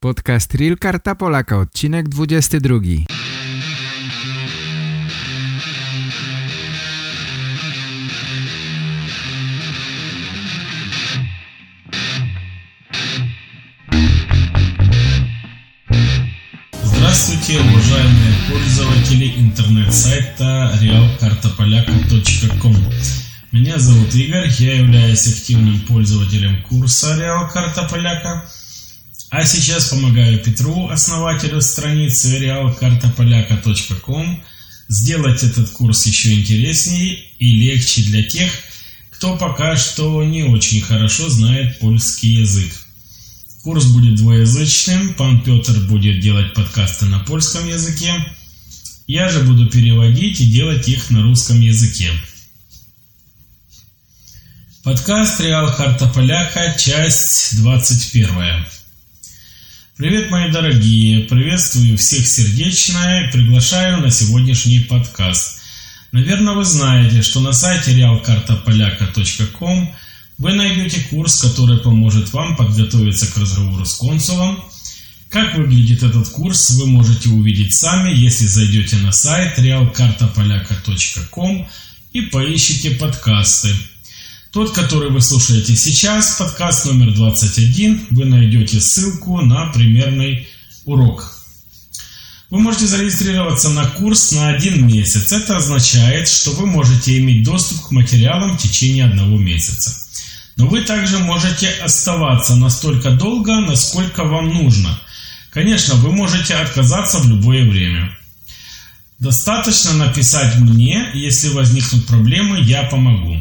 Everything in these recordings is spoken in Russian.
Podcast Real Karta Polaka, odcinek 22. Здравствуйте, уважаемые пользователи интернет-сайта realkartapolaka.com Меня зовут Игорь, я являюсь активным пользователем курса Real Карта Поляка, а сейчас помогаю Петру, основателю страницы realkartapolaka.com, сделать этот курс еще интереснее и легче для тех, кто пока что не очень хорошо знает польский язык. Курс будет двуязычным, пан Петр будет делать подкасты на польском языке, я же буду переводить и делать их на русском языке. Подкаст Реал Карта Поляка, часть 21. Привет, мои дорогие! Приветствую всех сердечно и приглашаю на сегодняшний подкаст. Наверное, вы знаете, что на сайте realkartapolaka.com вы найдете курс, который поможет вам подготовиться к разговору с консулом. Как выглядит этот курс, вы можете увидеть сами, если зайдете на сайт realkartapolaka.com и поищите подкасты – тот, который вы слушаете сейчас, подкаст номер 21, вы найдете ссылку на примерный урок. Вы можете зарегистрироваться на курс на один месяц. Это означает, что вы можете иметь доступ к материалам в течение одного месяца. Но вы также можете оставаться настолько долго, насколько вам нужно. Конечно, вы можете отказаться в любое время. Достаточно написать мне, если возникнут проблемы, я помогу.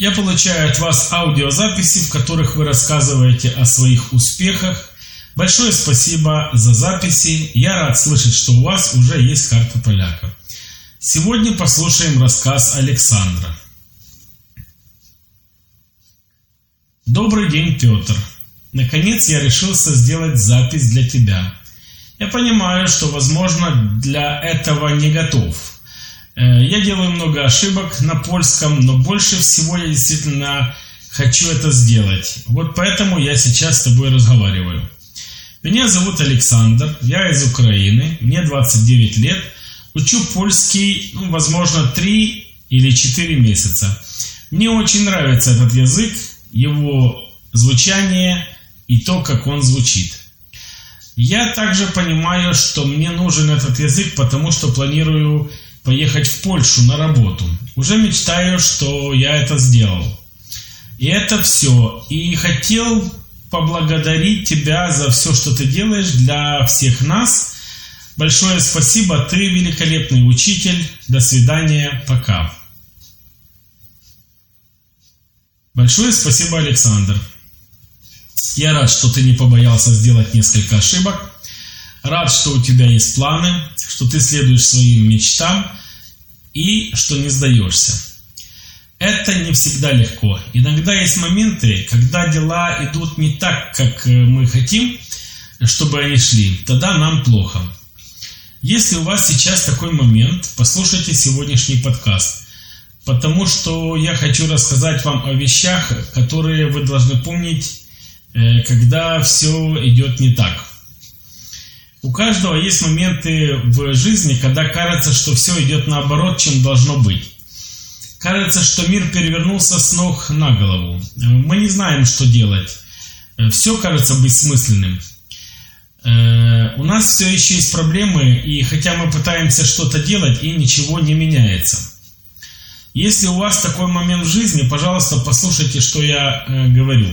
Я получаю от вас аудиозаписи, в которых вы рассказываете о своих успехах. Большое спасибо за записи. Я рад слышать, что у вас уже есть карта поляка. Сегодня послушаем рассказ Александра. Добрый день, Петр. Наконец я решился сделать запись для тебя. Я понимаю, что, возможно, для этого не готов. Э, я делаю много ошибок на польском, но больше всего я действительно хочу это сделать. Вот поэтому я сейчас с тобой разговариваю. Меня зовут Александр, я из Украины, мне 29 лет, учу польский, ну, возможно, 3 или 4 месяца. Мне очень нравится этот язык, его звучание и то, как он звучит. Я также понимаю, что мне нужен этот язык, потому что планирую поехать в Польшу на работу. Уже мечтаю, что я это сделал. И это все. И хотел поблагодарить тебя за все, что ты делаешь для всех нас. Большое спасибо, ты великолепный учитель. До свидания, пока. Большое спасибо, Александр. Я рад, что ты не побоялся сделать несколько ошибок. Рад, что у тебя есть планы, что ты следуешь своим мечтам и что не сдаешься. Это не всегда легко. Иногда есть моменты, когда дела идут не так, как э, мы хотим, чтобы они шли. Тогда нам плохо. Если у вас сейчас такой момент, послушайте сегодняшний подкаст. Потому что я хочу рассказать вам о вещах, которые вы должны помнить, э, когда все идет не так. У каждого есть моменты в жизни, когда кажется, что все идет наоборот, чем должно быть. Кажется, что мир перевернулся с ног на голову. Мы не знаем, что делать. Все кажется бессмысленным. Э, у нас все еще есть проблемы, и хотя мы пытаемся что-то делать, и ничего не меняется. Если у вас такой момент в жизни, пожалуйста, послушайте, что я э, говорю.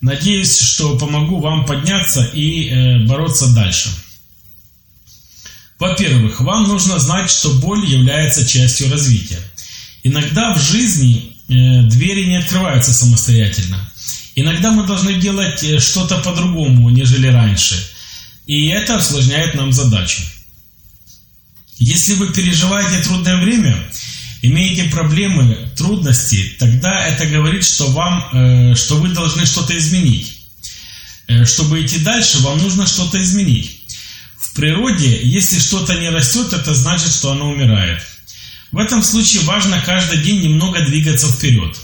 Надеюсь, что помогу вам подняться и э, бороться дальше. Во-первых, вам нужно знать, что боль является частью развития. Иногда в жизни э, двери не открываются самостоятельно. Иногда мы должны делать э, что-то по-другому, нежели раньше. И это осложняет нам задачу. Если вы переживаете трудное время, имеете проблемы, трудности, тогда это говорит, что, вам, э, что вы должны что-то изменить. Чтобы идти дальше, вам нужно что-то изменить. Природе, если что-то не растет, это значит, что оно умирает. В этом случае важно каждый день немного двигаться вперед.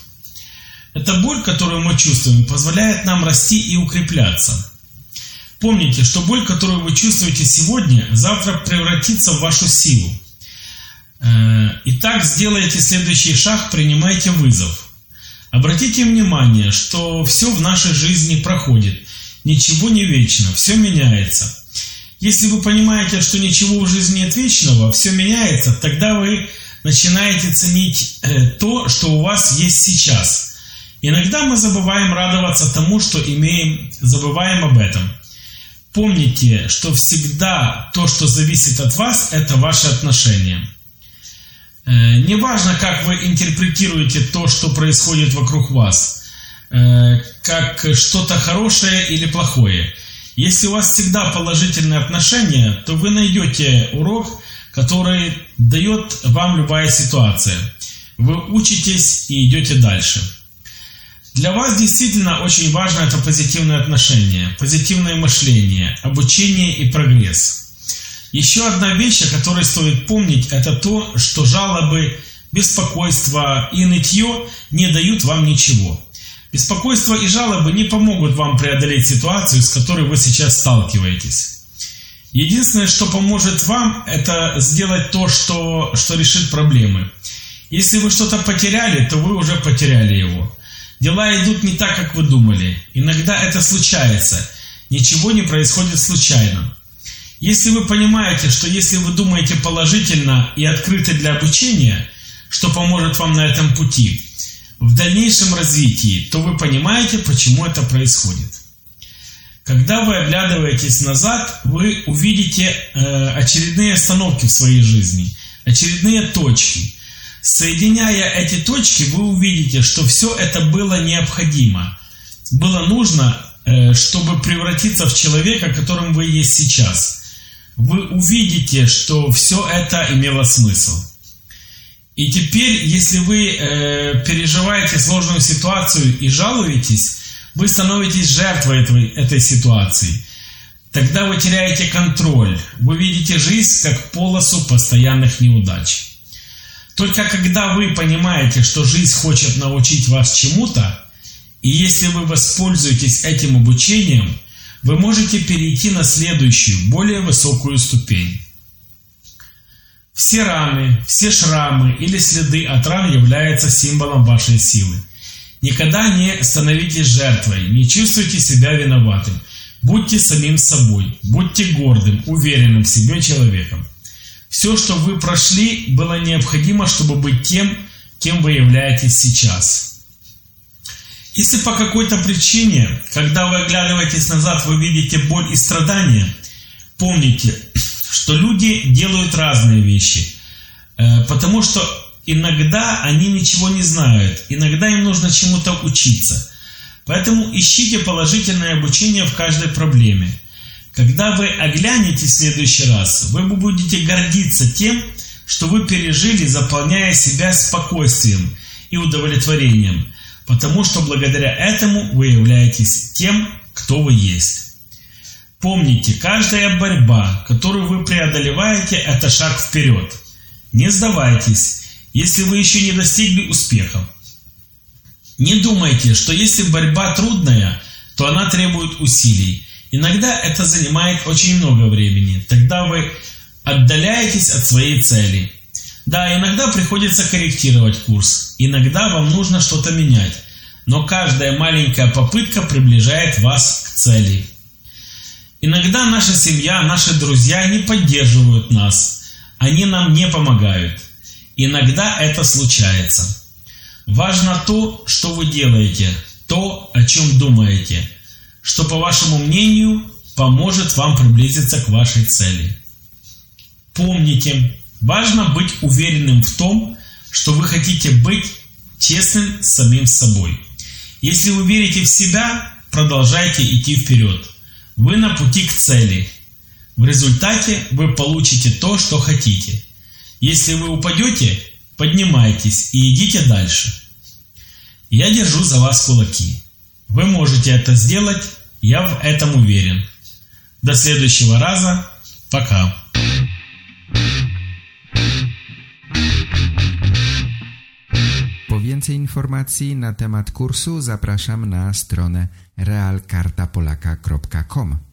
Эта боль, которую мы чувствуем, позволяет нам расти и укрепляться. Помните, что боль, которую вы чувствуете сегодня, завтра превратится в вашу силу. Э, итак, сделайте следующий шаг, принимайте вызов. Обратите внимание, что все в нашей жизни проходит. Ничего не вечно, все меняется. Если вы понимаете, что ничего в жизни нет вечного, все меняется, тогда вы начинаете ценить э, то, что у вас есть сейчас. Иногда мы забываем радоваться тому, что имеем, забываем об этом. Помните, что всегда то, что зависит от вас, это ваши отношения. Э, неважно, как вы интерпретируете то, что происходит вокруг вас, э, как что-то хорошее или плохое – если у вас всегда положительные отношения, то вы найдете урок, который дает вам любая ситуация. Вы учитесь и идете дальше. Для вас действительно очень важно это позитивное отношение, позитивное мышление, обучение и прогресс. Еще одна вещь, о которой стоит помнить, это то, что жалобы, беспокойство и нытье не дают вам ничего. Беспокойство и жалобы не помогут вам преодолеть ситуацию, с которой вы сейчас сталкиваетесь. Единственное, что поможет вам, это сделать то, что, что решит проблемы. Если вы что-то потеряли, то вы уже потеряли его. Дела идут не так, как вы думали. Иногда это случается. Ничего не происходит случайно. Если вы понимаете, что если вы думаете положительно и открыты для обучения, что поможет вам на этом пути, в дальнейшем развитии, то вы понимаете, почему это происходит. Когда вы оглядываетесь назад, вы увидите э, очередные остановки в своей жизни, очередные точки. Соединяя эти точки, вы увидите, что все это было необходимо. Было нужно, э, чтобы превратиться в человека, которым вы есть сейчас. Вы увидите, что все это имело смысл. И теперь, если вы э, переживаете сложную ситуацию и жалуетесь, вы становитесь жертвой этой, этой ситуации. Тогда вы теряете контроль. Вы видите жизнь как полосу постоянных неудач. Только когда вы понимаете, что жизнь хочет научить вас чему-то, и если вы воспользуетесь этим обучением, вы можете перейти на следующую, более высокую ступень. Все раны, все шрамы или следы от ран являются символом вашей силы. Никогда не становитесь жертвой, не чувствуйте себя виноватым. Будьте самим собой, будьте гордым, уверенным в себе человеком. Все, что вы прошли, было необходимо, чтобы быть тем, кем вы являетесь сейчас. Если по какой-то причине, когда вы оглядываетесь назад, вы видите боль и страдания, помните, что люди делают разные вещи, э, потому что иногда они ничего не знают, иногда им нужно чему-то учиться. Поэтому ищите положительное обучение в каждой проблеме. Когда вы оглянетесь в следующий раз, вы будете гордиться тем, что вы пережили, заполняя себя спокойствием и удовлетворением, потому что благодаря этому вы являетесь тем, кто вы есть. Помните, каждая борьба, которую вы преодолеваете, это шаг вперед. Не сдавайтесь, если вы еще не достигли успеха. Не думайте, что если борьба трудная, то она требует усилий. Иногда это занимает очень много времени. Тогда вы отдаляетесь от своей цели. Да, иногда приходится корректировать курс. Иногда вам нужно что-то менять. Но каждая маленькая попытка приближает вас к цели. Иногда наша семья, наши друзья не поддерживают нас. Они нам не помогают. Иногда это случается. Важно то, что вы делаете, то, о чем думаете, что, по вашему мнению, поможет вам приблизиться к вашей цели. Помните, важно быть уверенным в том, что вы хотите быть честным с самим собой. Если вы верите в себя, продолжайте идти вперед. Вы на пути к цели. В результате вы получите то, что хотите. Если вы упадете, поднимайтесь и идите дальше. Я держу за вас кулаки. Вы можете это сделать, я в этом уверен. До следующего раза. Пока. Więcej informacji na temat kursu zapraszam na stronę realkartapolaka.com.